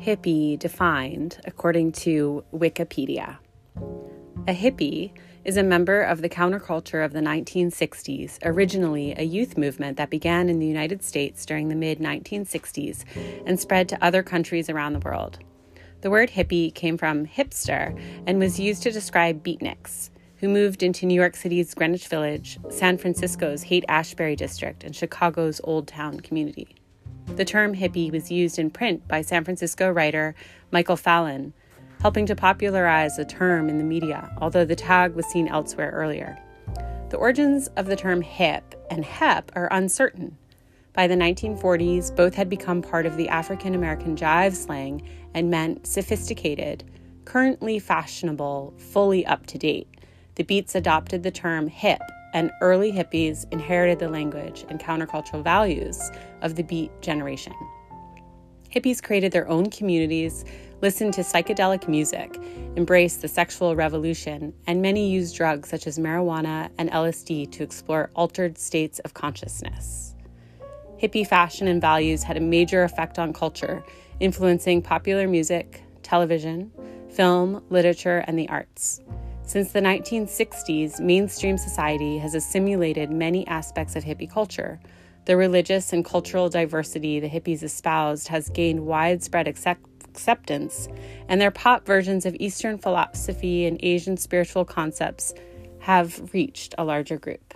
hippie defined according to Wikipedia? A hippie is a member of the counterculture of the 1960s, originally a youth movement that began in the United States during the mid 1960s and spread to other countries around the world. The word hippie came from hipster and was used to describe beatniks, who moved into New York City's Greenwich Village, San Francisco's Haight Ashbury district, and Chicago's Old Town community. The term hippie was used in print by San Francisco writer Michael Fallon helping to popularize the term in the media, although the tag was seen elsewhere earlier. The origins of the term hip and hep are uncertain. By the 1940s, both had become part of the African American jive slang and meant sophisticated, currently fashionable, fully up to date. The Beats adopted the term hip, and early hippies inherited the language and countercultural values of the Beat generation. Hippies created their own communities listened to psychedelic music, embraced the sexual revolution, and many used drugs such as marijuana and LSD to explore altered states of consciousness. Hippie fashion and values had a major effect on culture, influencing popular music, television, film, literature, and the arts. Since the 1960s, mainstream society has assimilated many aspects of hippie culture. The religious and cultural diversity the hippies espoused has gained widespread accept- acceptance, and their pop versions of Eastern philosophy and Asian spiritual concepts have reached a larger group.